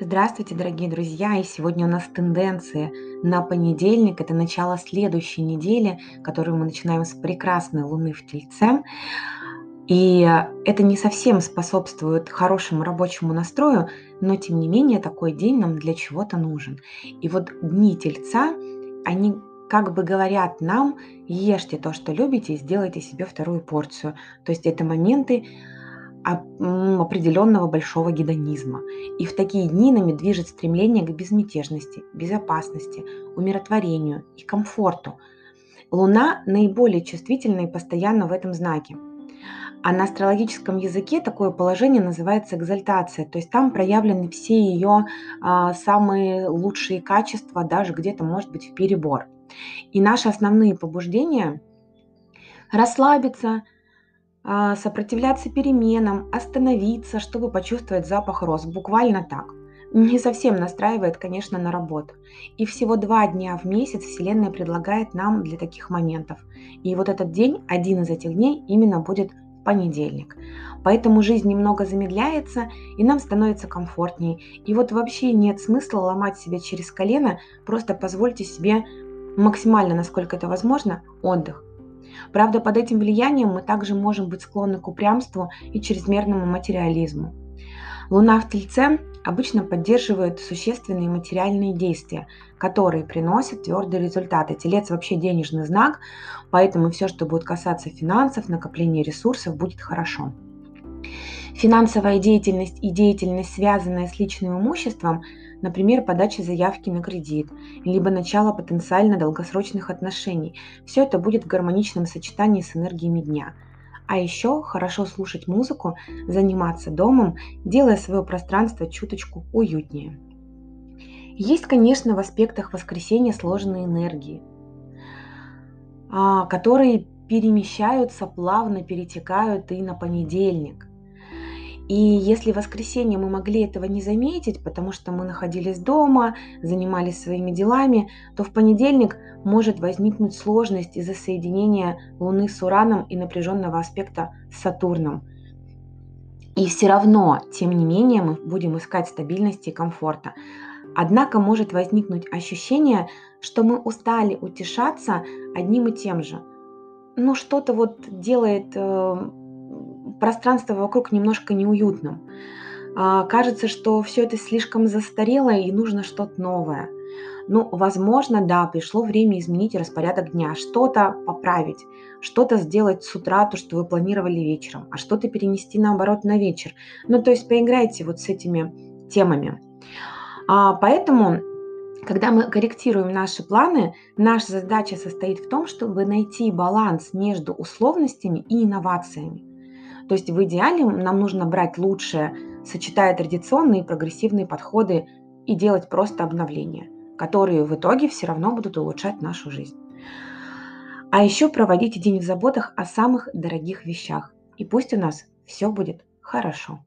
Здравствуйте, дорогие друзья! И сегодня у нас тенденции на понедельник. Это начало следующей недели, которую мы начинаем с прекрасной Луны в Тельце. И это не совсем способствует хорошему рабочему настрою, но тем не менее такой день нам для чего-то нужен. И вот дни Тельца, они как бы говорят нам, ешьте то, что любите, и сделайте себе вторую порцию. То есть это моменты, определенного большого гедонизма. И в такие дни нами движет стремление к безмятежности, безопасности, умиротворению и комфорту. Луна наиболее чувствительна и постоянно в этом знаке. А на астрологическом языке такое положение называется экзальтация, то есть там проявлены все ее а, самые лучшие качества, даже где-то может быть в перебор. И наши основные побуждения расслабиться, сопротивляться переменам, остановиться, чтобы почувствовать запах роз. Буквально так. Не совсем настраивает, конечно, на работу. И всего два дня в месяц Вселенная предлагает нам для таких моментов. И вот этот день, один из этих дней, именно будет понедельник. Поэтому жизнь немного замедляется, и нам становится комфортнее. И вот вообще нет смысла ломать себя через колено, просто позвольте себе максимально, насколько это возможно, отдых. Правда, под этим влиянием мы также можем быть склонны к упрямству и чрезмерному материализму. Луна в Тельце обычно поддерживает существенные материальные действия, которые приносят твердые результаты. Телец вообще денежный знак, поэтому все, что будет касаться финансов, накопления ресурсов, будет хорошо. Финансовая деятельность и деятельность, связанная с личным имуществом, например, подача заявки на кредит, либо начало потенциально долгосрочных отношений. Все это будет в гармоничном сочетании с энергиями дня. А еще хорошо слушать музыку, заниматься домом, делая свое пространство чуточку уютнее. Есть, конечно, в аспектах воскресенья сложные энергии, а, которые перемещаются, плавно перетекают и на понедельник. И если в воскресенье мы могли этого не заметить, потому что мы находились дома, занимались своими делами, то в понедельник может возникнуть сложность из-за соединения Луны с Ураном и напряженного аспекта с Сатурном. И все равно, тем не менее, мы будем искать стабильности и комфорта. Однако может возникнуть ощущение, что мы устали утешаться одним и тем же. Ну, что-то вот делает э, пространство вокруг немножко неуютным. А, кажется, что все это слишком застарело и нужно что-то новое. Ну, возможно, да, пришло время изменить распорядок дня, что-то поправить, что-то сделать с утра, то, что вы планировали вечером, а что-то перенести наоборот на вечер. Ну, то есть поиграйте вот с этими темами. А, поэтому, когда мы корректируем наши планы, наша задача состоит в том, чтобы найти баланс между условностями и инновациями. То есть в идеале нам нужно брать лучшее, сочетая традиционные и прогрессивные подходы и делать просто обновления, которые в итоге все равно будут улучшать нашу жизнь. А еще проводите день в заботах о самых дорогих вещах. И пусть у нас все будет хорошо.